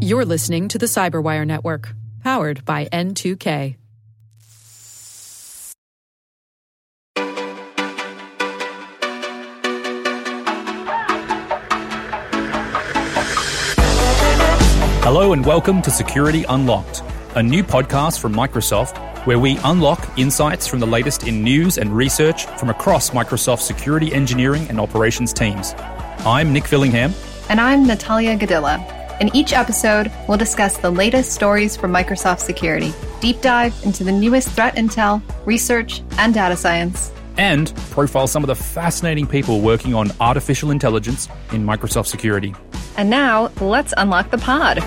You're listening to the Cyberwire Network, powered by N2K. Hello and welcome to Security Unlocked, a new podcast from Microsoft where we unlock insights from the latest in news and research from across Microsoft's security engineering and operations teams. I'm Nick Fillingham. And I'm Natalia Godyla. In each episode, we'll discuss the latest stories from Microsoft Security, deep dive into the newest threat intel, research, and data science, and profile some of the fascinating people working on artificial intelligence in Microsoft Security. And now, let's unlock the pod.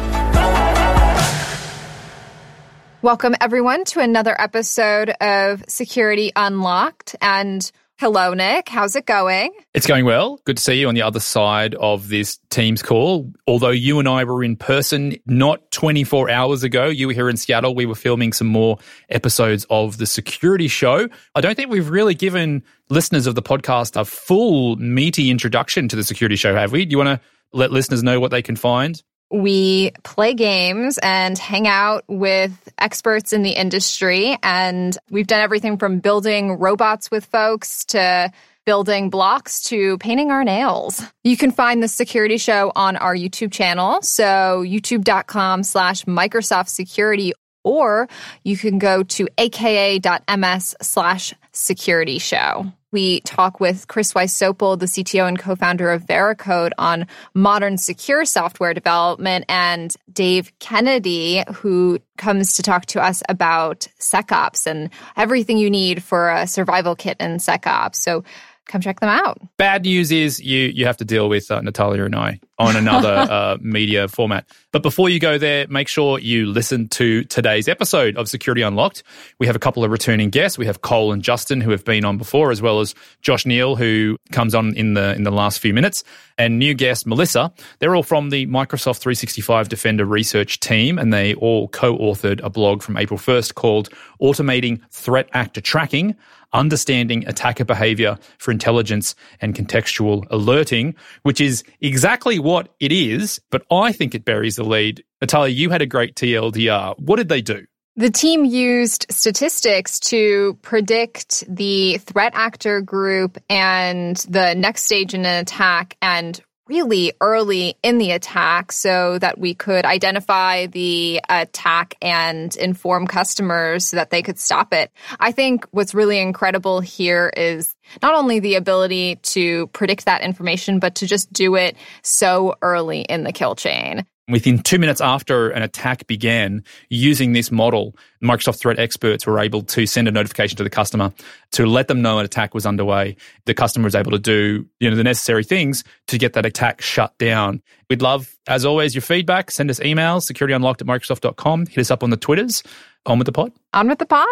Welcome, everyone, to another episode of Security Unlocked. And hello, Nick. How's it going? It's going well. Good to see you on the other side of this Teams call. Although you and I were in person not 24 hours ago, you were here in Seattle. We were filming some more episodes of the security show. I don't think we've really given listeners of the podcast a full, meaty introduction to the security show, have we? Do you want to let listeners know what they can find? We play games and hang out with experts in the industry. And we've done everything from building robots with folks to building blocks to painting our nails. You can find the security show on our YouTube channel. So youtube.com slash Microsoft security, or you can go to aka.ms slash security show. We talk with Chris Wysopal, the CTO and co-founder of Veracode on modern secure software development and Dave Kennedy, who comes to talk to us about SecOps and everything you need for a survival kit in SecOps. So come check them out. Bad news is you you have to deal with uh, Natalia and I on another uh, media format. But before you go there, make sure you listen to today's episode of Security Unlocked. We have a couple of returning guests. We have Cole and Justin who have been on before, as well as Josh Neil who comes on in the in the last few minutes, and new guest Melissa. They're all from the Microsoft 365 Defender research team, and they all co-authored a blog from April 1st called "Automating Threat Actor Tracking." Understanding attacker behavior for intelligence and contextual alerting, which is exactly what it is, but I think it buries the lead. Natalia, you had a great TLDR. What did they do? The team used statistics to predict the threat actor group and the next stage in an attack and really early in the attack so that we could identify the attack and inform customers so that they could stop it. I think what's really incredible here is not only the ability to predict that information, but to just do it so early in the kill chain. Within two minutes after an attack began, using this model, Microsoft threat experts were able to send a notification to the customer to let them know an attack was underway. The customer was able to do you know the necessary things to get that attack shut down. We'd love, as always, your feedback. Send us emails, securityunlocked at Microsoft.com. Hit us up on the Twitters. On with the pod. On with the pod.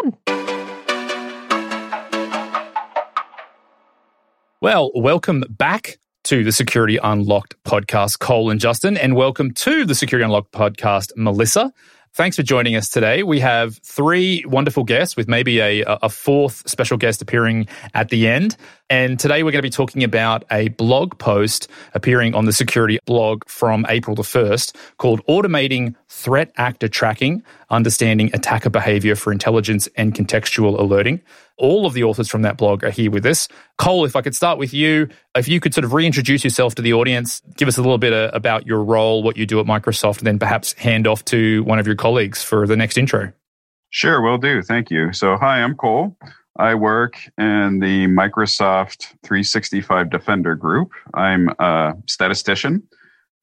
Well, welcome back to the Security Unlocked podcast, Cole and Justin, and welcome to the Security Unlocked podcast, Melissa. Thanks for joining us today. We have three wonderful guests with maybe a, a fourth special guest appearing at the end. And today we're going to be talking about a blog post appearing on the security blog from April the 1st called Automating Threat Actor Tracking, Understanding Attacker Behavior for Intelligence and Contextual Alerting. All of the authors from that blog are here with us. Cole, if I could start with you, if you could sort of reintroduce yourself to the audience, give us a little bit uh, about your role, what you do at Microsoft, and then perhaps hand off to one of your colleagues for the next intro. Sure, will do. Thank you. So, hi, I'm Cole. I work in the Microsoft 365 Defender group. I'm a statistician.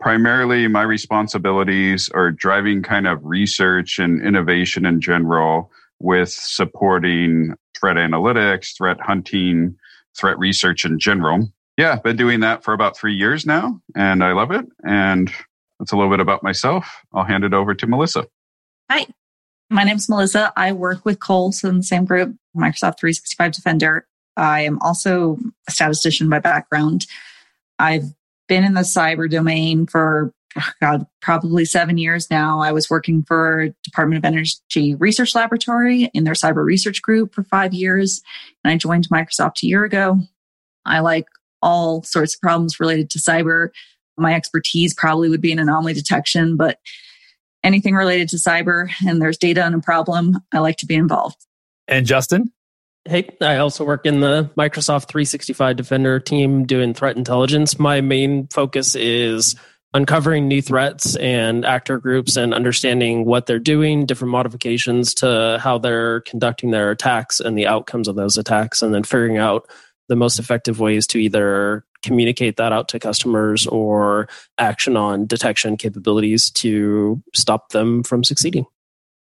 Primarily, my responsibilities are driving kind of research and innovation in general with supporting threat analytics, threat hunting, threat research in general. Yeah, been doing that for about three years now, and I love it. And that's a little bit about myself. I'll hand it over to Melissa. Hi, my name is Melissa. I work with Cole, so in the same group, Microsoft 365 Defender. I am also a statistician by background. I've been in the cyber domain for God, probably seven years now. I was working for Department of Energy Research Laboratory in their cyber research group for five years. And I joined Microsoft a year ago. I like all sorts of problems related to cyber. My expertise probably would be in anomaly detection, but anything related to cyber and there's data and a problem, I like to be involved. And Justin? Hey, I also work in the Microsoft 365 Defender team doing threat intelligence. My main focus is uncovering new threats and actor groups and understanding what they're doing, different modifications to how they're conducting their attacks and the outcomes of those attacks, and then figuring out the most effective ways to either communicate that out to customers or action on detection capabilities to stop them from succeeding.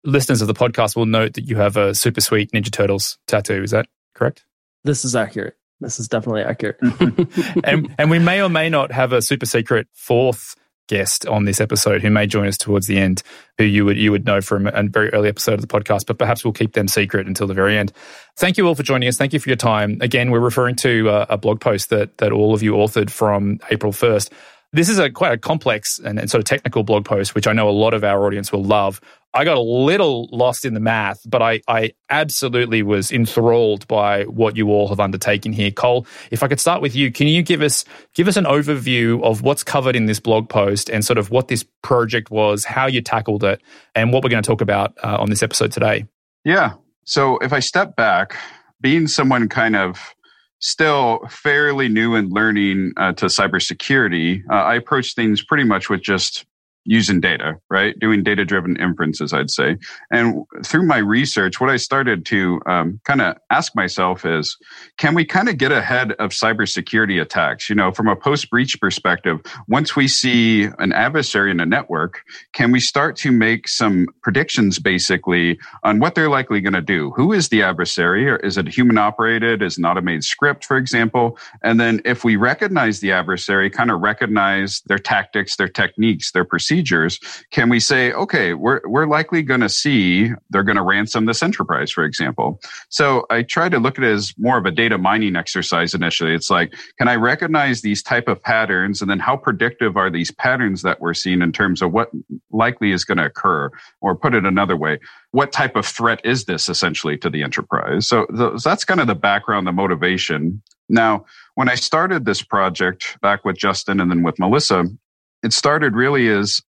Listeners of the podcast will note that you have a super sweet Ninja Turtles tattoo. Is that correct? This is accurate. This is definitely accurate. and and we may or may not have a super secret fourth guest on this episode who may join us towards the end, who you would you would know from a very early episode of the podcast, but perhaps we'll keep them secret until the very end. Thank you all for joining us. Thank you for your time. Again, we're referring to uh, a blog post that that all of you authored from April first. This is a quite a complex and, and, sort of technical blog post, which I know a lot of our audience will love. I got a little lost in the math, but I, I absolutely was enthralled by what you all have undertaken here. Cole, if I could start with you, can you give us give us an overview of what's covered in this blog post and sort of what this project was, how you tackled it, and what we're going to talk about uh, on this episode today? Yeah. So if I step back, being someone kind of still fairly new and learning uh, to cybersecurity, uh, I approach things pretty much with just using data, right? Doing data driven inferences, I'd say. And through my research, what I started to um, kind of ask myself is can we kind of get ahead of cybersecurity attacks? You know, from a post breach perspective, once we see an adversary in a network, can we start to make some predictions basically on what they're likely going to do? Who is the adversary? Or is it human operated? Is an automated script, for example? And then if we recognize the adversary, kind of recognize their tactics, their techniques, their procedures, procedures, can we say, okay, we're, we're likely going to see they're going to ransom this enterprise, for example. So I try to look at it as more of a data mining exercise initially. It's like, can I recognize these type of patterns? And then how predictive are these patterns that we're seeing in terms of what likely is going to occur? Or put it another way, what type of threat is this essentially to the enterprise? So that's kind of the background, the motivation. Now, when I started this project back with Justin and then with Melissa, it started really as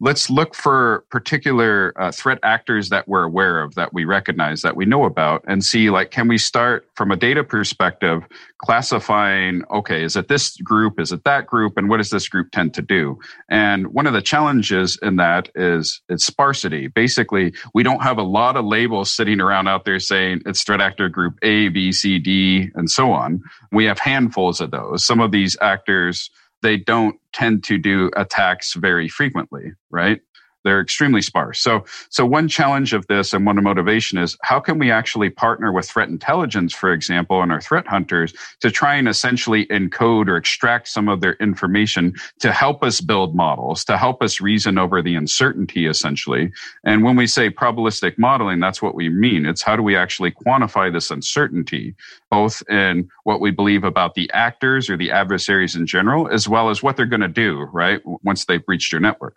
let's look for particular uh, threat actors that we're aware of that we recognize that we know about and see like can we start from a data perspective classifying okay is it this group is it that group and what does this group tend to do? And one of the challenges in that is it's sparsity. Basically we don't have a lot of labels sitting around out there saying it's threat actor group a b c d and so on. We have handfuls of those. Some of these actors they don't tend to do attacks very frequently, right? They're extremely sparse. So, so one challenge of this and one motivation is how can we actually partner with threat intelligence, for example, and our threat hunters to try and essentially encode or extract some of their information to help us build models, to help us reason over the uncertainty, essentially. And when we say probabilistic modeling, that's what we mean. It's how do we actually quantify this uncertainty, both in what we believe about the actors or the adversaries in general, as well as what they're going to do, right? Once they've breached your network.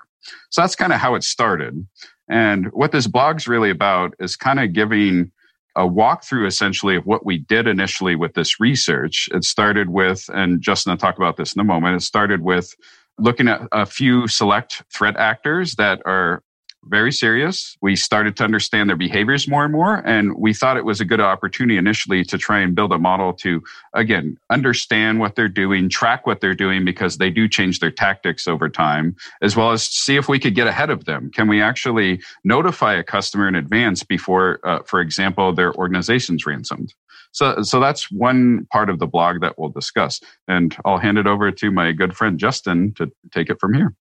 So that's kind of how it started. And what this blog's really about is kind of giving a walkthrough essentially of what we did initially with this research. It started with, and Justin will talk about this in a moment, it started with looking at a few select threat actors that are very serious. We started to understand their behaviors more and more. And we thought it was a good opportunity initially to try and build a model to, again, understand what they're doing, track what they're doing because they do change their tactics over time, as well as see if we could get ahead of them. Can we actually notify a customer in advance before, uh, for example, their organization's ransomed? So, so that's one part of the blog that we'll discuss. And I'll hand it over to my good friend Justin to take it from here.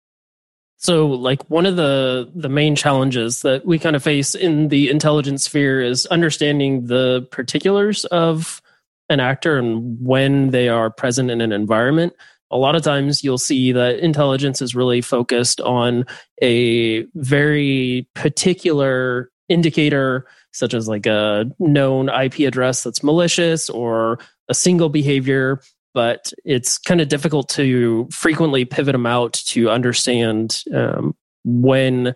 So, like one of the the main challenges that we kind of face in the intelligence sphere is understanding the particulars of an actor and when they are present in an environment. A lot of times you'll see that intelligence is really focused on a very particular indicator, such as like a known IP address that's malicious or a single behavior but it's kind of difficult to frequently pivot them out to understand um, when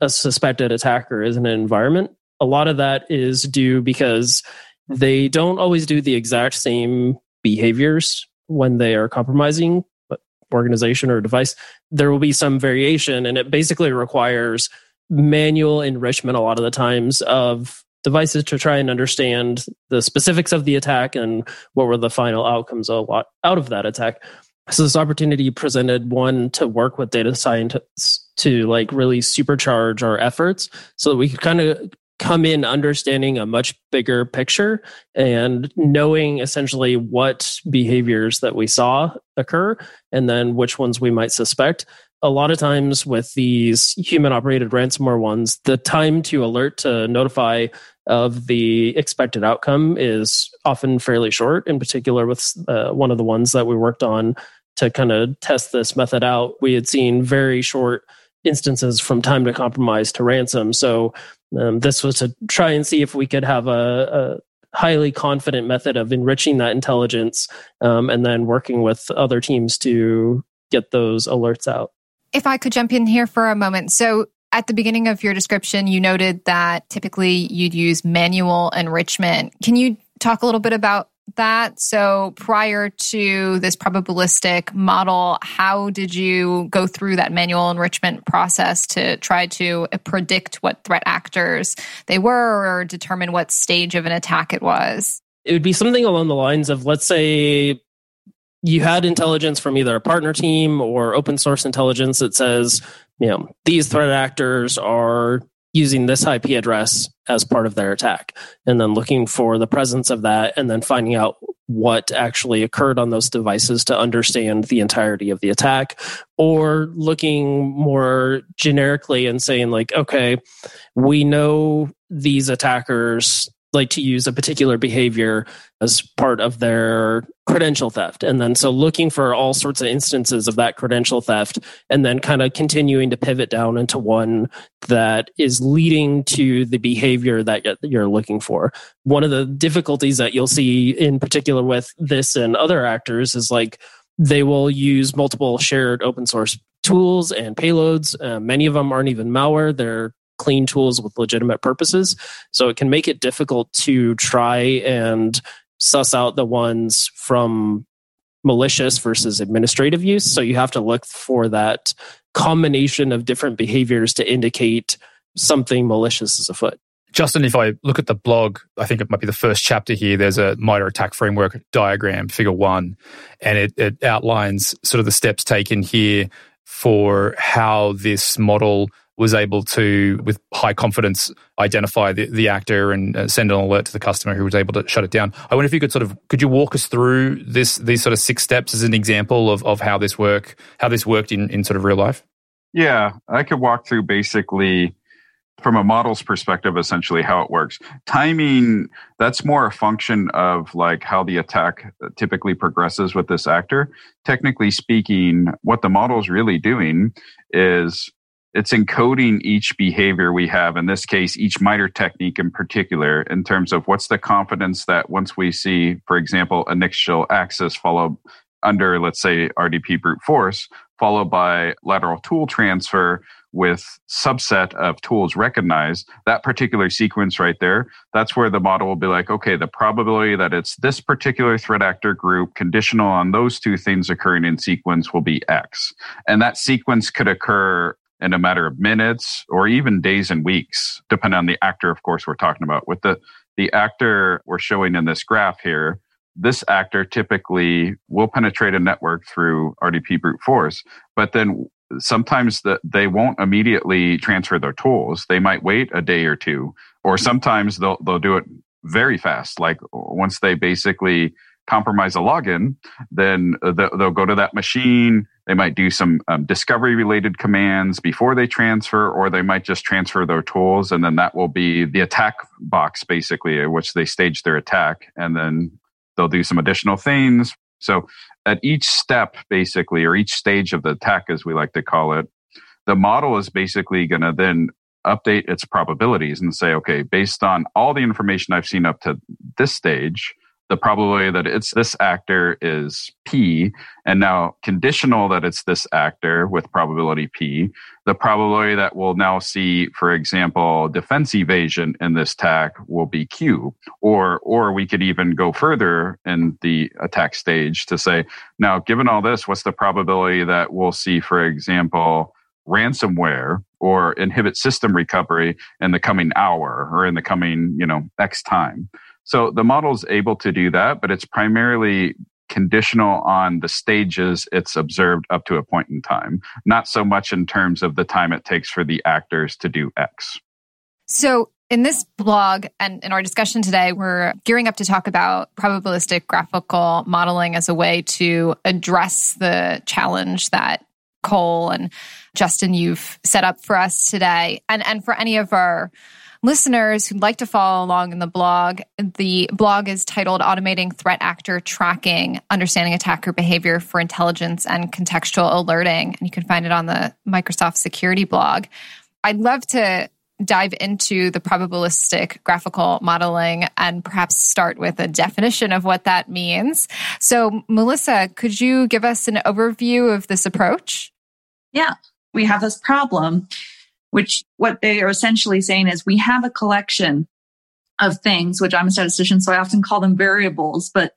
a suspected attacker is in an environment. A lot of that is due because they don't always do the exact same behaviors when they are compromising. Organization or device, there will be some variation. And it basically requires manual enrichment a lot of the times of devices to try and understand the specifics of the attack and what were the final outcomes a lot out of that attack. So this opportunity presented one to work with data scientists to like really supercharge our efforts so that we could kind of come in understanding a much bigger picture and knowing essentially what behaviors that we saw occur and then which ones we might suspect a lot of times with these human operated ransomware ones the time to alert to notify of the expected outcome is often fairly short in particular with uh, one of the ones that we worked on to kind of test this method out we had seen very short instances from time to compromise to ransom so um, this was to try and see if we could have a, a highly confident method of enriching that intelligence um, and then working with other teams to get those alerts out. If I could jump in here for a moment. So, at the beginning of your description, you noted that typically you'd use manual enrichment. Can you talk a little bit about that. So prior to this probabilistic model, how did you go through that manual enrichment process to try to uh, predict what threat actors they were or determine what stage of an attack it was? It would be something along the lines of let's say you had intelligence from either a partner team or open source intelligence that says, you know, these threat actors are using this IP address as part of their attack, and then looking for the presence of that, and then finding out what actually occurred on those devices to understand the entirety of the attack, or looking more generically and saying, like, okay, we know these attackers like to use a particular behavior as part of their credential theft. And then so looking for all sorts of instances of that credential theft and then kind of continuing to pivot down into one that is leading to the behavior that you're looking for. One of the difficulties that you'll see in particular with this and other actors is like they will use multiple shared open source tools and payloads. Uh, many of them aren't even malware. They're clean tools with legitimate purposes. So it can make it difficult to try and suss out the ones from malicious versus administrative use. So you have to look for that combination of different behaviors to indicate something malicious is afoot. Justin, if I look at the blog, I think it might be the first chapter here. There's a MITRE ATT&CK framework diagram, figure one, and it, it outlines sort of the steps taken here for how this model was able to, with high confidence, identify the, the actor and uh, send an alert to the customer who was able to shut it down. I wonder if you could sort of could you walk us through this these sort of six steps as an example of, of how this work how this worked in, in sort of real life? Yeah, I could walk through basically from a model's perspective essentially how it works timing that's more a function of like how the attack typically progresses with this actor technically speaking what the model's really doing is it's encoding each behavior we have in this case each MITRE technique in particular in terms of what's the confidence that once we see for example initial access followed under let's say rdp brute force followed by lateral tool transfer with subset of tools recognized that particular sequence right there that's where the model will be like okay the probability that it's this particular threat actor group conditional on those two things occurring in sequence will be x. And that sequence could occur in a matter of minutes or even days and weeks, depending on the actor, of course, we're talking about. With the, the actor we're showing in this graph here, this actor typically will penetrate a network through RDP brute force, but then sometimes the, they won't immediately transfer their tools. They might wait a day or two, or sometimes they'll, they'll do it very fast. Like once they basically compromise a login, then uh, they'll go to that machine. They might do some um, discovery related commands before they transfer, or they might just transfer their tools. And then that will be the attack box, basically, which they stage their attack. And then they'll do some additional things. So at each step, basically, or each stage of the attack, as we like to call it, the model is basically going to then update its probabilities and say, okay, based on all the information I've seen up to this stage, the probability that it's this actor is P, and now conditional that it's this actor with probability P, the probability that we'll now see, for example, defense evasion in this attack will be Q. Or, or we could even go further in the attack stage to say, now, given all this, what's the probability that we'll see, for example, ransomware or inhibit system recovery in the coming hour or in the coming, you know, X time? So the model is able to do that, but it's primarily conditional on the stages it's observed up to a point in time, not so much in terms of the time it takes for the actors to do X. So, in this blog and in our discussion today, we're gearing up to talk about probabilistic graphical modeling as a way to address the challenge that Cole and Justin you've set up for us today. And and for any of our listeners who'd like to follow along in the blog, the blog is titled Automating Threat Actor Tracking, Understanding Attacker Behavior for Intelligence and Contextual Alerting. And you can find it on the Microsoft Security blog. I'd love to dive into the probabilistic graphical modeling and perhaps start with a definition of what that means. So, Melissa, could you give us an overview of this approach? Yeah, we have this problem which what they are essentially saying is we have a collection of things, which I'm a statistician, so I often call them variables, but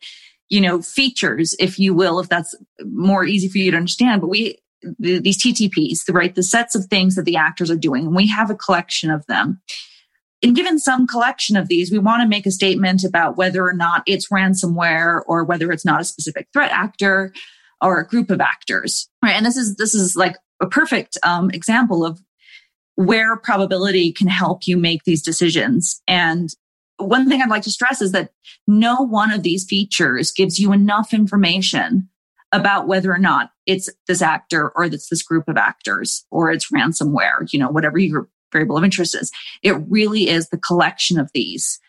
you know, features, if you will, if that's more easy for you to understand. But we, the, these TTPs, the, right, the sets of things that the actors are doing, and we have a collection of them. And given some collection of these, we want to make a statement about whether or not it's ransomware or whether it's not a specific threat actor or a group of actors. Right. And this is, this is like a perfect um, example of where probability can help you make these decisions. And one thing I'd like to stress is that no one of these features gives you enough information about whether or not it's this actor or it's this group of actors or it's ransomware, you know, whatever your variable of interest is. It really is the collection of these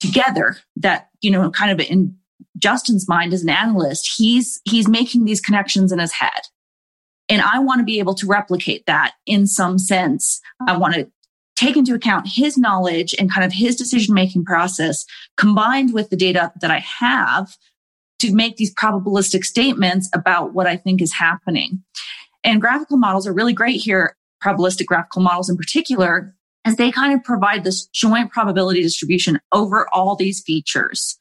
together that, you know, kind of in Justin's mind as an analyst, he's, he's making these connections in his head. And I want to be able to replicate that in some sense. I want to take into account his knowledge and kind of his decision making process combined with the data that I have to make these probabilistic statements about what I think is happening. And graphical models are really great here, probabilistic graphical models in particular, as they kind of provide this joint probability distribution over all these features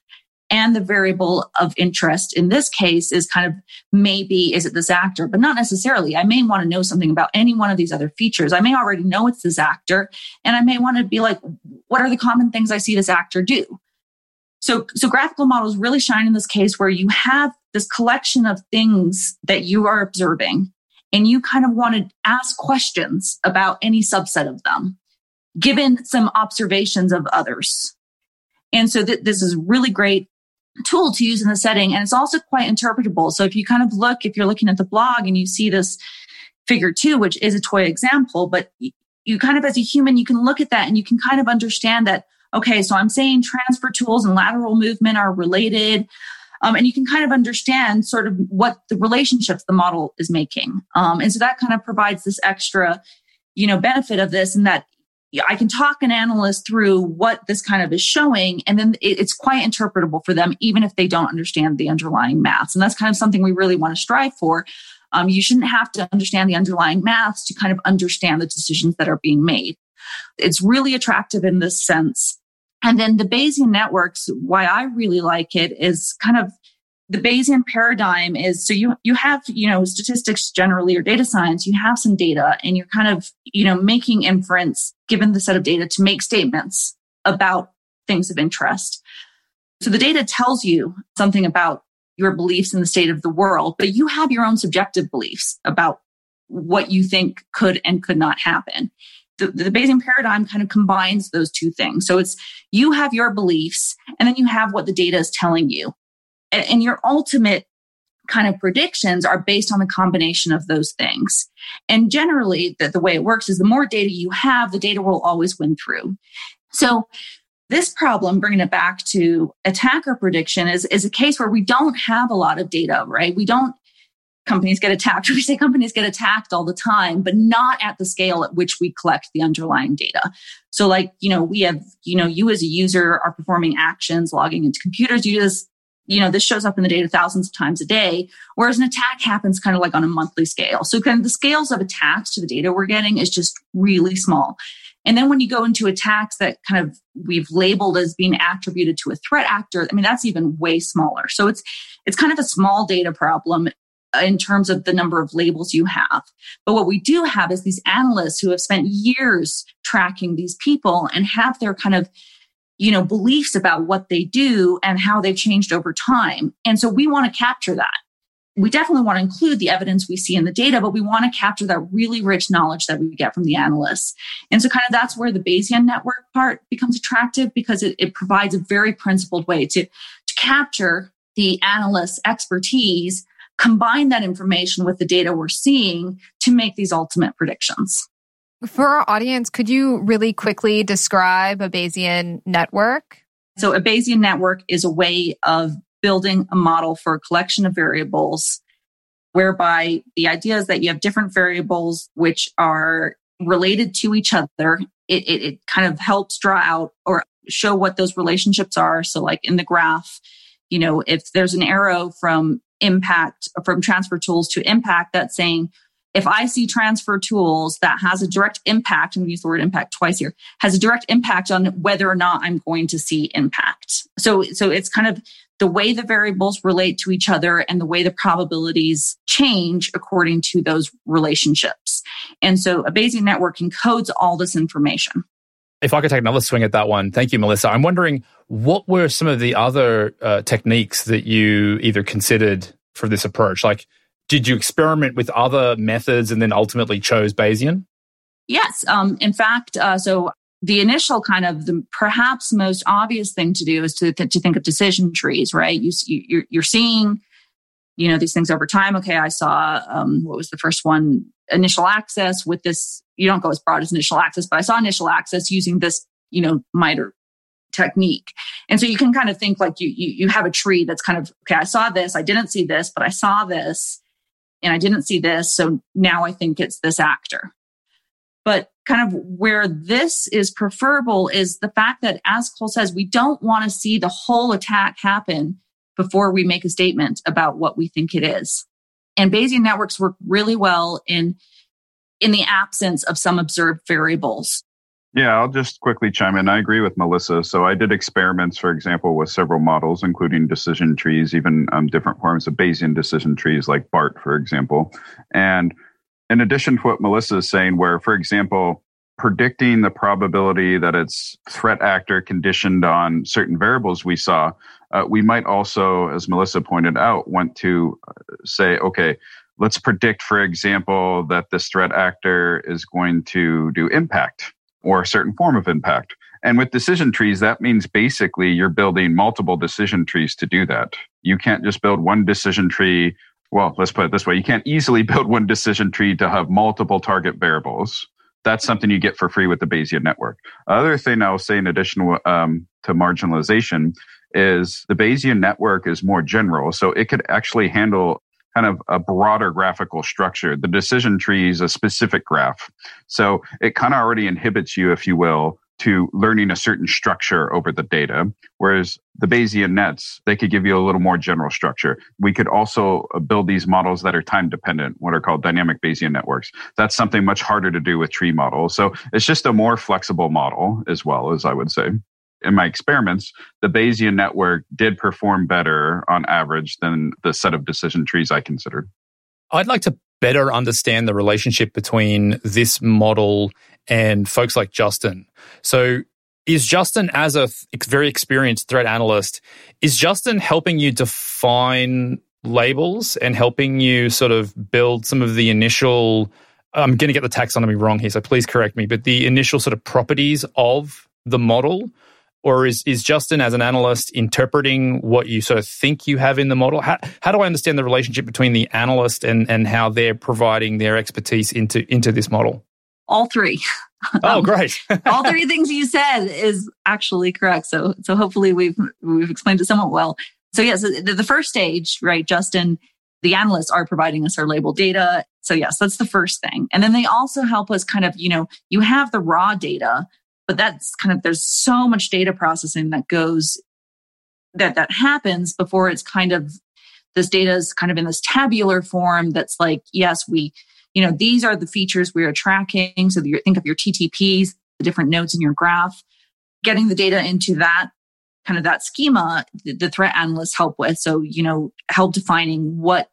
and the variable of interest in this case is kind of maybe is it this actor? But not necessarily. I may want to know something about any one of these other features. I may already know it's this actor and i may want to be like what are the common things i see this actor do? So so graphical models really shine in this case where you have this collection of things that you are observing and you kind of want to ask questions about any subset of them given some observations of others. And so th- this is really great tool to use in the setting. And it's also quite interpretable. So if you kind of look, if you're looking at the blog and you see this figure two, which is a toy example, but you kind of as a human, you can look at that and you can kind of understand that, okay, so I'm saying transfer tools and lateral movement are related. Um, and you can kind of understand sort of what the relationships the model is making. Um, and so that kind of provides this extra, you know, benefit of this and that I can talk an analyst through what this kind of is showing, and then it's quite interpretable for them, even if they don't understand the underlying maths. And that's kind of something we really want to strive for. Um, you shouldn't have to understand the underlying maths to kind of understand the decisions that are being made. It's really attractive in this sense. And then the Bayesian networks, why I really like it is kind of the Bayesian paradigm is so you you have you know statistics generally or data science you have some data and you're kind of you know making inference given the set of data to make statements about things of interest. So the data tells you something about your beliefs in the state of the world, but you have your own subjective beliefs about what you think could and could not happen. The, the Bayesian paradigm kind of combines those two things. So it's you have your beliefs and then you have what the data is telling you and your ultimate kind of predictions are based on the combination of those things. And generally, the, the way it works is the more data you have, the data will always win through. So this problem, bringing it back to attacker prediction, is, is a case where we don't have a lot of data, right? We don't companies get attacked. We say companies get attacked all the time, but not at the scale at which we collect the underlying data. So like, you know, we have, you know, you as a user are performing actions, logging into computers. You just, you know, this shows up in the data thousands of times a day, whereas an attack happens kind of like on a monthly scale. So kind of the scales of attacks to the data we're getting is just really small. And then when you go into attacks that kind of we've labeled as being attributed to a threat actor, I mean, that's even way smaller. So it's, it's kind of a small data problem in terms of the number of labels you have. But what we do have is these analysts who have spent years tracking these people and have their kind of you know beliefs about what they do and how they've changed over time. And so we want to capture that. We definitely want to include the evidence we see in the data, but we want to capture that really rich knowledge that we get from the analysts. And so kind of that's where the Bayesian network part becomes attractive because it, it provides a very principled way to, to capture the analyst's expertise combine that information with the data we're seeing to make these ultimate predictions. For our audience, could you really quickly describe a Bayesian network? So, a Bayesian network is a way of building a model for a collection of variables whereby the idea is that you have different variables which are related to each other. It, it, it kind of helps draw out or show what those relationships are. So, like in the graph, you know, if there's an arrow from impact from transfer tools to impact that's saying if I see transfer tools that has a direct impact, I'm going to use the word impact twice here, has a direct impact on whether or not I'm going to see impact. So, so it's kind of the way the variables relate to each other and the way the probabilities change according to those relationships. And so a Bayesian network encodes all this information. If I could take another swing at that one, thank you, Melissa. I'm wondering what were some of the other uh, techniques that you either considered for this approach? Like, did you experiment with other methods and then ultimately chose Bayesian? Yes. Um, in fact, uh, so the initial kind of the perhaps most obvious thing to do is to, to think of decision trees, right? You, you're, you're seeing, you know, these things over time. Okay, I saw um, what was the first one? Initial access with this. You don't go as broad as initial access, but I saw initial access using this, you know, MITRE technique. And so you can kind of think like you, you, you have a tree that's kind of, okay, I saw this, I didn't see this, but I saw this and I didn't see this. So now I think it's this actor. But kind of where this is preferable is the fact that, as Cole says, we don't want to see the whole attack happen before we make a statement about what we think it is. And Bayesian networks work really well in, in the absence of some observed variables. Yeah, I'll just quickly chime in. I agree with Melissa. So I did experiments, for example, with several models, including decision trees, even um, different forms of Bayesian decision trees like BART, for example. And in addition to what Melissa is saying, where, for example, predicting the probability that it's threat actor conditioned on certain variables we saw, uh, we might also, as Melissa pointed out, want to uh, say, okay, let's predict, for example, that this threat actor is going to do impact or a certain form of impact. And with decision trees, that means basically you're building multiple decision trees to do that. You can't just build one decision tree. Well, let's put it this way. You can't easily build one decision tree to have multiple target variables. That's something you get for free with the Bayesian network. Other thing I'll say in addition um, to marginalization is the Bayesian network is more general. So it could actually handle kind of a broader graphical structure. The decision tree is a specific graph. So it kind of already inhibits you, if you will, to learning a certain structure over the data. Whereas the Bayesian nets, they could give you a little more general structure. We could also uh, build these models that are time dependent, what are called dynamic Bayesian networks. That's something much harder to do with tree models. So it's just a more flexible model as well, as I would say in my experiments, the Bayesian network did perform better on average than the set of decision trees I considered. I'd like to better understand the relationship between this model and folks like Justin. So, is Justin, as a very experienced threat analyst, is Justin helping you define labels and helping you sort of build some of the initial? I'm going to get the taxonomy wrong here, so please correct me. But the initial sort of properties of the model, or is is Justin as an analyst interpreting what you sort of think you have in the model? How how do I understand the relationship between the analyst and and how they're providing their expertise into into this model? All three. Oh, great! all three things you said is actually correct. So so hopefully we've we've explained it somewhat well. So yes, the, the first stage, right? Justin the analysts are providing us our label data. So yes, that's the first thing. And then they also help us kind of, you know, you have the raw data, but that's kind of, there's so much data processing that goes, that, that happens before it's kind of, this data is kind of in this tabular form that's like, yes, we, you know, these are the features we are tracking. So you think of your TTPs, the different nodes in your graph, getting the data into that kind of that schema the threat analysts help with. So, you know, help defining what,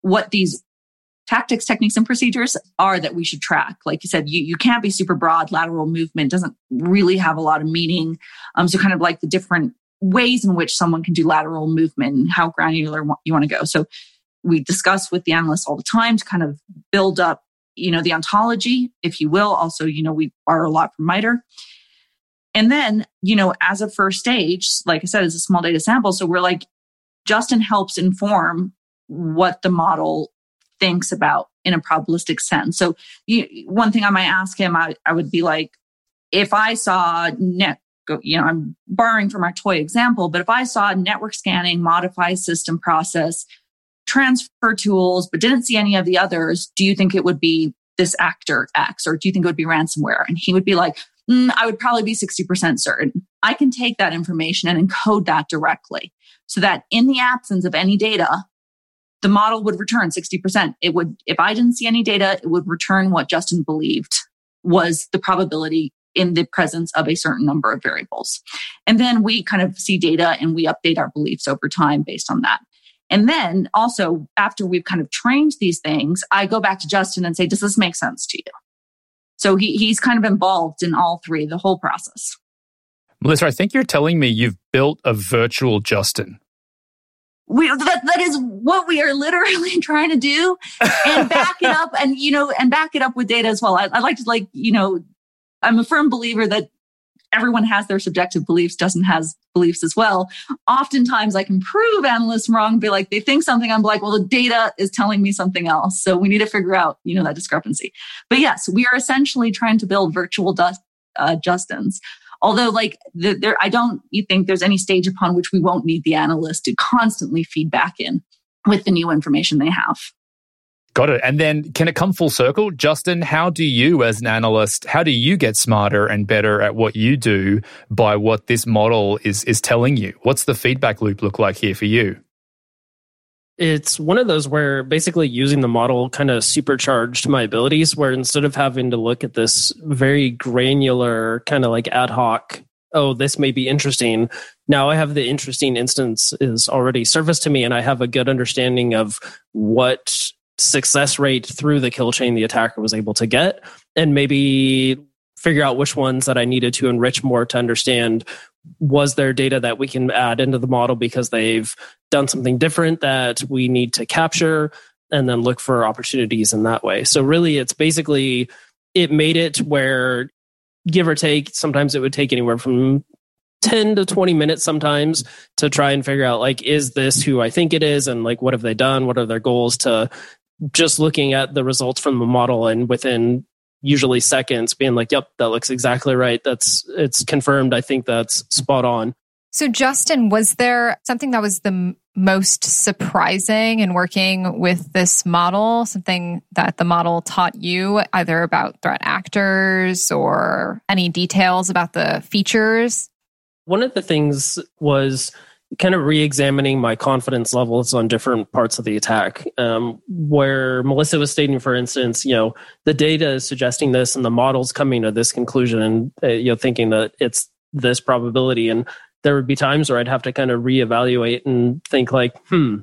what these tactics, techniques, and procedures are that we should track. Like you said, you, you can't be super broad. Lateral movement doesn't really have a lot of meaning. Um, so kind of like the different ways in which someone can do lateral movement and how granular you want to go. So we discuss with the analysts all the time to kind of build up, you know, the ontology, if you will. Also, you know, we borrow a lot from MITRE. And then, you know, as a first stage, like I said, it's a small data sample. So we're like, Justin helps inform what the model thinks about in a probabilistic sense. So you, one thing I might ask him, I, I would be like, if I saw net, you know, I'm borrowing from our toy example, but if I saw network scanning, modify system process, transfer tools, but didn't see any of the others, do you think it would be this actor X or do you think it would be ransomware? And he would be like, mm, I would probably be 60% certain. I can take that information and encode that directly so that in the absence of any data, the model would return 60%. It would, if I didn't see any data, it would return what Justin believed was the probability in the presence of a certain number of variables. And then we kind of see data and we update our beliefs over time based on that. And then also after we've kind of trained these things, I go back to Justin and say, does this make sense to you? So he, he's kind of involved in all three, the whole process. Melissa, I think you're telling me you've built a virtual Justin. We, that, that is what we are literally trying to do and back it up and, you know, and back it up with data as well. I, I like to like, you know, I'm a firm believer that everyone has their subjective beliefs, Justin has beliefs as well. Oftentimes I can prove analysts wrong, be like, they think something. I'm like, well, the data is telling me something else. So we need to figure out, you know, that discrepancy. But yes, we are essentially trying to build virtual dust, uh, Justins. Although, like, the, there, I don't you think there's any stage upon which we won't need the analyst to constantly feed back in with the new information they have. Got it. And then can it come full circle? Justin, how do you, as an analyst, how do you get smarter and better at what you do by what this model is, is telling you? What's the feedback loop look like here for you? It's one of those where basically using the model kind of supercharged my abilities, where instead of having to look at this very granular, kind of like ad hoc oh, this may be interesting. Now I have the interesting instance is already surfaced to me and I have a good understanding of what success rate through the kill chain the attacker was able to get and maybe figure out which ones that I needed to enrich more to understand was there data that we can add into the model because they've done something different that we need to capture and then look for opportunities in that way. So really it's basically it made it where give or take sometimes it would take anywhere from 10 to 20 minutes sometimes to try and figure out like is this who I think it is? And like what have they done? What are their goals? To just looking at the results from the model and within usually seconds being like yep that looks exactly right. That's it's confirmed. I think that's spot on. So justin was there something that was the m- most surprising in working with this model? Something that the model taught you either about threat actors or any details about the features? One of the things was kind of re-examining my confidence levels on different parts of the attack. Um, where melissa was stating for instance you know the data is suggesting this and the model's coming to this conclusion and uh, you know thinking that it's this probability. And there would be times where i'd have to kind of reevaluate and think like hmm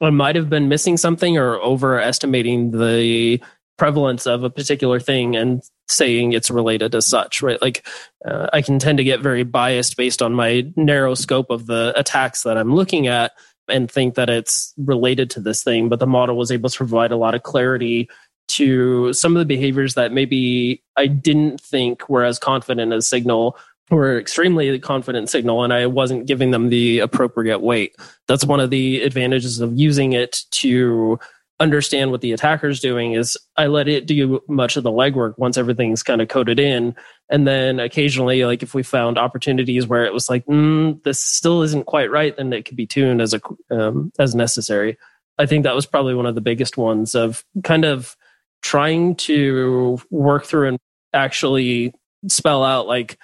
i might have been missing something or overestimating the prevalence of a particular thing and saying it's related as such, right? Like uh, I can tend to get very biased based on my narrow scope of the attacks that I'm looking at and think that it's related to this thing. But the model was able to provide a lot of clarity to some of the behaviors that maybe I didn't think were as confident as signal were extremely confident signal and I wasn't giving them the appropriate weight. That's one of the advantages of using it to understand what the attacker's doing is I let it do much of the legwork once everything's kind of coded in. And then occasionally, like if we found opportunities where it was like, mm, this still isn't quite right, then it could be tuned as a um, as necessary. I think that was probably one of the biggest ones of kind of trying to work through and actually spell out like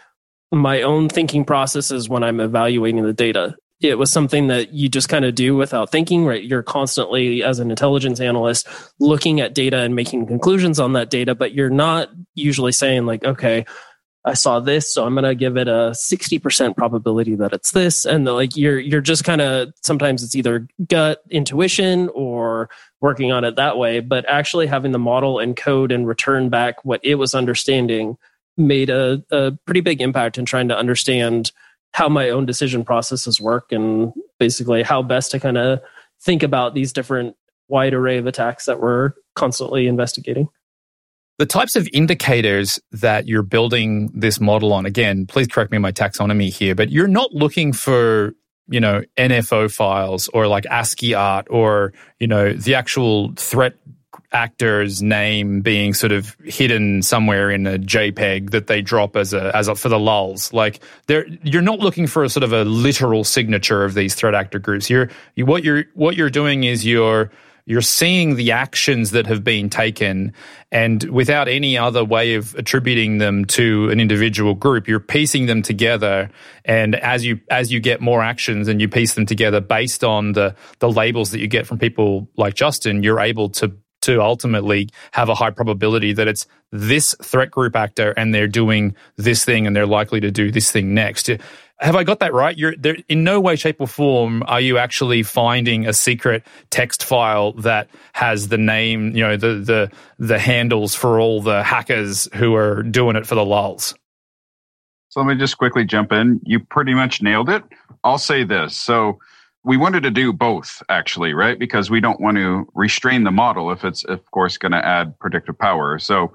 my own thinking processes when I'm evaluating the data. It was something that you just kind of do without thinking, right? You're constantly, as an intelligence analyst, looking at data and making conclusions on that data, but you're not usually saying, like, okay, I saw this, so I'm going to give it a 60% probability that it's this. And the, like, you're, you're just kind of, sometimes it's either gut intuition or working on it that way. But actually having the model and code and return back what it was understanding made a, a pretty big impact in trying to understand how my own decision processes work and basically how best to kind of think about these different wide array of attacks that we're constantly investigating. The types of indicators that you're building this model on, again, please correct me my taxonomy here, but you're not looking for, you know, NFO files or like ASCII art or, you know, the actual threat actor's name being sort of hidden somewhere in a JPEG that they drop as a as a, for the lulls. Like there, you're not looking for a sort of a literal signature of these threat actor groups. You're you, what you're what you're doing is you're you're seeing the actions that have been taken and without any other way of attributing them to an individual group you're piecing them together and as you as you get more actions and you piece them together based on the the labels that you get from people like Justin you're able to to ultimately have a high probability that it's this threat group actor and they're doing this thing and they're likely to do this thing next. Have I got that right? You're there in no way, shape, or form are you actually finding a secret text file that has the name, you know, the the the handles for all the hackers who are doing it for the lulls. So let me just quickly jump in. You pretty much nailed it. I'll say this. So we wanted to do both actually right? Because we don't want to restrain the model if it's of course going to add predictive power. So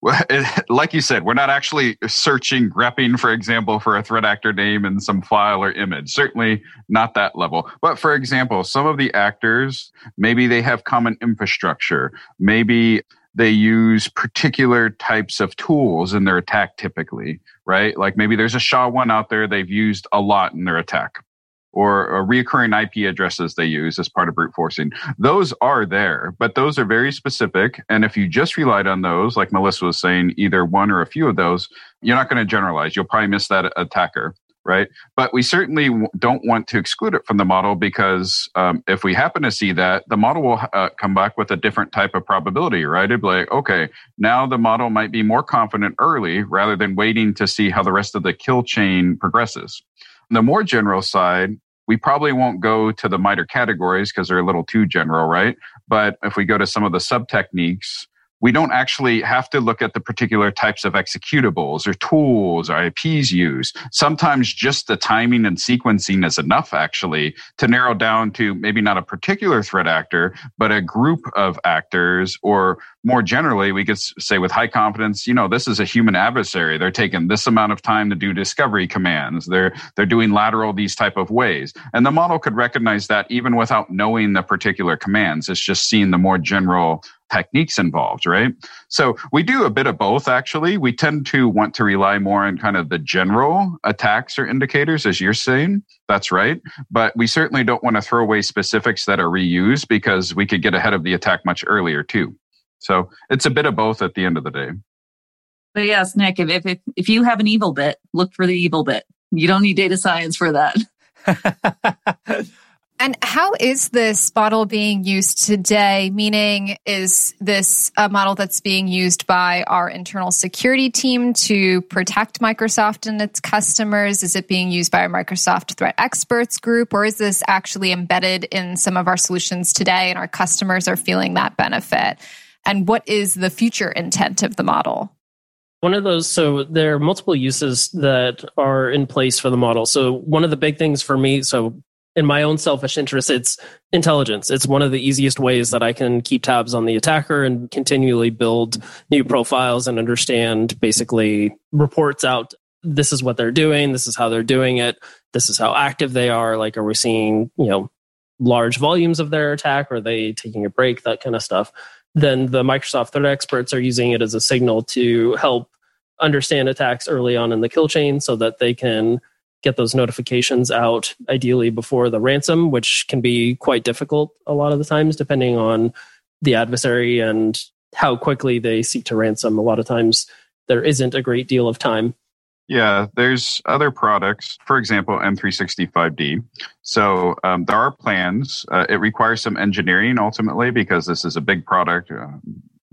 like you said we're not actually searching grepping for example for a threat actor name in some file or image. Certainly not that level. But for example some of the actors maybe they have common infrastructure. Maybe they use particular types of tools in their attack typically right? Like maybe there's a sha-1 out there they've used a lot in their attack or, or reoccurring IP addresses they use as part of brute forcing. Those are there, but those are very specific. And if you just relied on those, like Melissa was saying, either one or a few of those, you're not going to generalize. You'll probably miss that attacker right? But we certainly don't want to exclude it from the model because um, if we happen to see that, the model will uh, come back with a different type of probability, right? It'd be like, okay, now the model might be more confident early rather than waiting to see how the rest of the kill chain progresses. The more general side, we probably won't go to the MITRE categories because they're a little too general, right? But if we go to some of the sub techniques, we don't actually have to look at the particular types of executables or tools or IPs used. Sometimes just the timing and sequencing is enough actually to narrow down to maybe not a particular threat actor, but a group of actors or more generally, we could say with high confidence, you know, this is a human adversary. They're taking this amount of time to do discovery commands. They're they're doing lateral these type of ways. And the model could recognize that even without knowing the particular commands. It's just seeing the more general techniques involved, right? So we do a bit of both actually. We tend to want to rely more on kind of the general attacks or indicators, as you're saying. That's right. But we certainly don't want to throw away specifics that are reused because we could get ahead of the attack much earlier too. So it's a bit of both at the end of the day. But yes, Nick, if, if, if you have an evil bit, look for the evil bit. You don't need data science for that. And how is this model being used today? Meaning, is this a model that's being used by our internal security team to protect Microsoft and its customers? Is it being used by our Microsoft threat experts group? Or is this actually embedded in some of our solutions today and our customers are feeling that benefit? And what is the future intent of the model? One of those, so there are multiple uses that are in place for the model. So, one of the big things for me, so in my own selfish interest, it's intelligence. It's one of the easiest ways that I can keep tabs on the attacker and continually build new profiles and understand basically reports out. This is what they're doing. This is how they're doing it. This is how active they are. Like, are we seeing, you know, large volumes of their attack? Are they taking a break? That kind of stuff. Then the Microsoft threat experts are using it as a signal to help understand attacks early on in the kill chain so that they can get those notifications out ideally before the ransom, which can be quite difficult a lot of the times, depending on the adversary and how quickly they seek to ransom. A lot of times there isn't a great deal of time. Yeah, there's other products, for example, M365D. So um, there are plans. Uh, it requires some engineering ultimately because this is a big product. Uh,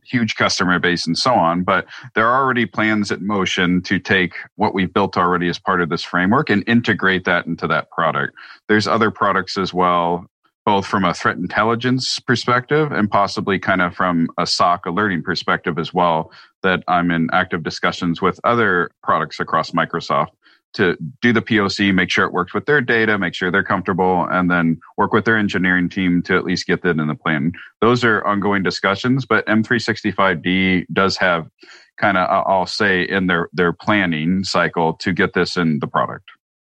huge customer base and so on, but there are already plans in motion to take what we've built already as part of this framework and integrate that into that product. There's other products as well, both from a threat intelligence perspective and possibly kind of from a SOC alerting perspective as well, that I'm in active discussions with other products across Microsoft to do the POC, make sure it works with their data, make sure they're comfortable, and then work with their engineering team to at least get that in the plan. Those are ongoing discussions, but M365D does have kind of, I'll say, in their, their planning cycle to get this in the product.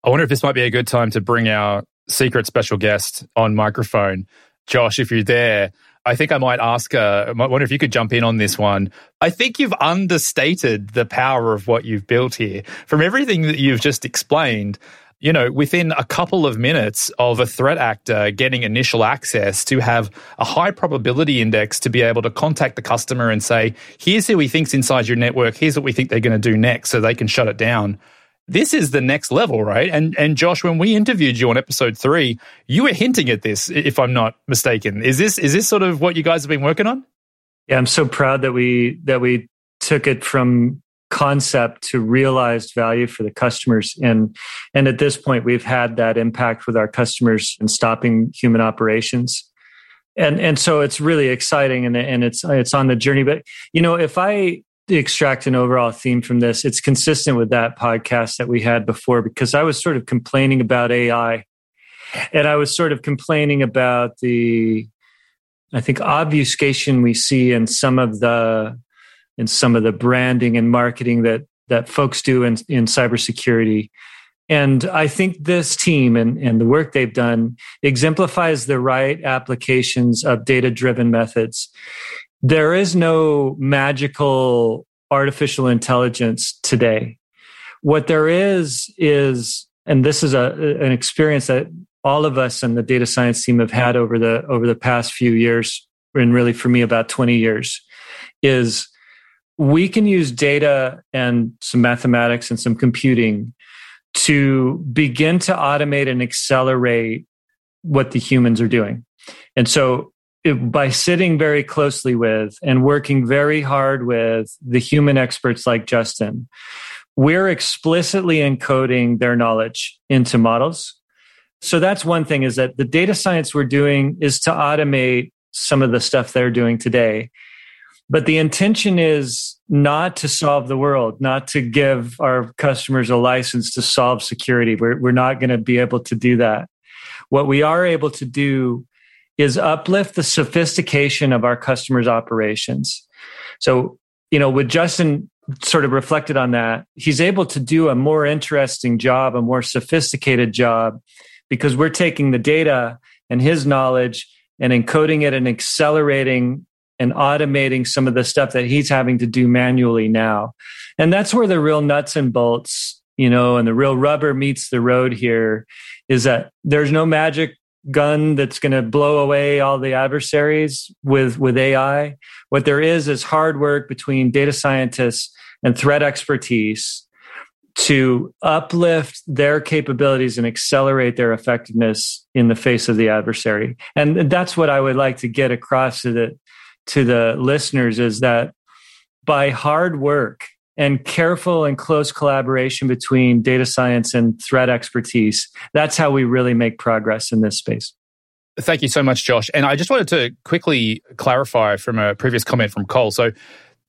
I wonder if this might be a good time to bring our secret special guest on microphone. Josh, if you're there, I think I might ask, uh, I wonder if you could jump in on this one. I think you've understated the power of what you've built here. From everything that you've just explained, you know, within a couple of minutes of a threat actor getting initial access to have a high probability index to be able to contact the customer and say, here's who we think's inside your network, here's what we think they're going to do next so they can shut it down this is the next level, right? And and Josh, when we interviewed you on episode three, you were hinting at this, if I'm not mistaken. Is this is this sort of what you guys have been working on? Yeah, I'm so proud that we that we took it from concept to realized value for the customers and and at this point we've had that impact with our customers in stopping human operations and and so it's really exciting and and it's it's on the journey but you know if i extract an overall theme from this, it's consistent with that podcast that we had before because I was sort of complaining about AI and I was sort of complaining about the I think obfuscation we see in some of the in some of the branding and marketing that that folks do in, in cybersecurity. And I think this team and, and the work they've done exemplifies the right applications of data driven methods there is no magical artificial intelligence today. What there is is, and this is a, an experience that all of us and the data science team have had over the over the past few years, and really for me about 20 years, is we can use data and some mathematics and some computing to begin to automate and accelerate what the humans are doing. And so by sitting very closely with and working very hard with the human experts like Justin, we're explicitly encoding their knowledge into models. So that's one thing is that the data science we're doing is to automate some of the stuff they're doing today. But the intention is not to solve the world, not to give our customers a license to solve security. We're, we're not going to be able to do that. What we are able to do is uplift the sophistication of our customers' operations. So, you know, with Justin sort of reflected on that, he's able to do a more interesting job, a more sophisticated job, because we're taking the data and his knowledge and encoding it and accelerating and automating some of the stuff that he's having to do manually now. And that's where the real nuts and bolts, you know, and the real rubber meets the road here is that there's no magic gun that's going to blow away all the adversaries with with AI. What there is is hard work between data scientists and threat expertise to uplift their capabilities and accelerate their effectiveness in the face of the adversary. And that's what I would like to get across to the to the listeners is that by hard work and careful and close collaboration between data science and threat expertise. That's how we really make progress in this space. Thank you so much, Josh. And I just wanted to quickly clarify from a previous comment from Cole. So,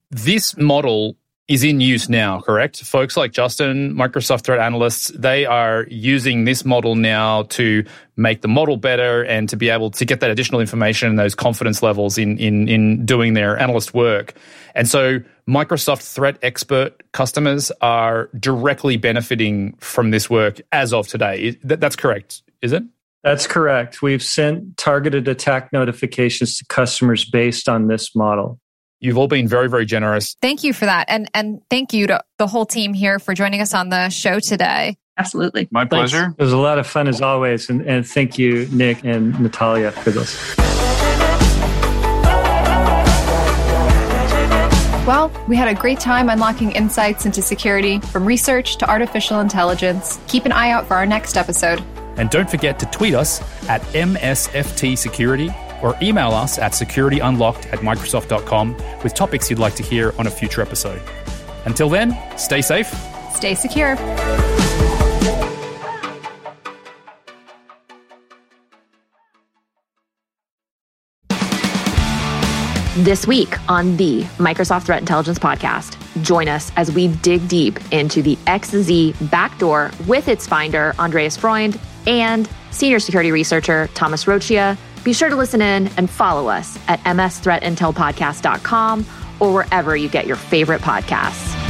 this model is in use now, correct? Folks like Justin, Microsoft threat analysts, they are using this model now to make the model better and to be able to get that additional information and those confidence levels in, in, in doing their analyst work. And so Microsoft threat expert customers are directly benefiting from this work as of today. That's correct, is it? That's correct. We've sent targeted attack notifications to customers based on this model. You've all been very, very generous. Thank you for that. And and thank you to the whole team here for joining us on the show today. Absolutely. My Thanks. pleasure. It was a lot of fun as always. And, and thank you, Nick and Natalia, for this. Well, we had a great time unlocking insights into security from research to artificial intelligence. Keep an eye out for our next episode. And don't forget to tweet us at MSFT Security or email us at securityunlocked at Microsoft.com with topics you'd like to hear on a future episode. Until then, stay safe. Stay secure. This week on the Microsoft Threat Intelligence Podcast, join us as we dig deep into the XZ backdoor with its finder, Andres Freund, and senior security researcher, Thomas Roccia. Be sure to listen in and follow us at msthreatintelpodcast.com or wherever you get your favorite podcasts.